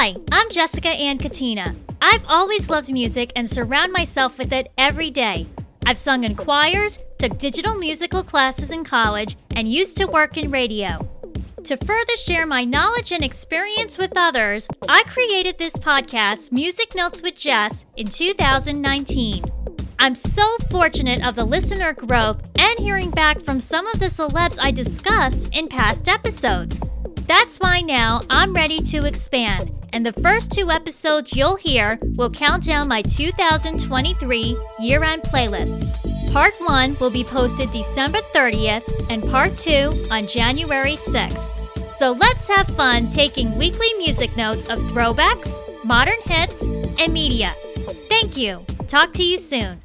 Hi, I'm Jessica Ann Katina. I've always loved music and surround myself with it every day. I've sung in choirs, took digital musical classes in college, and used to work in radio. To further share my knowledge and experience with others, I created this podcast, Music Notes with Jess, in 2019. I'm so fortunate of the listener growth and hearing back from some of the celebs I discussed in past episodes. That's why now I'm ready to expand, and the first two episodes you'll hear will count down my 2023 year end playlist. Part 1 will be posted December 30th, and Part 2 on January 6th. So let's have fun taking weekly music notes of throwbacks, modern hits, and media. Thank you. Talk to you soon.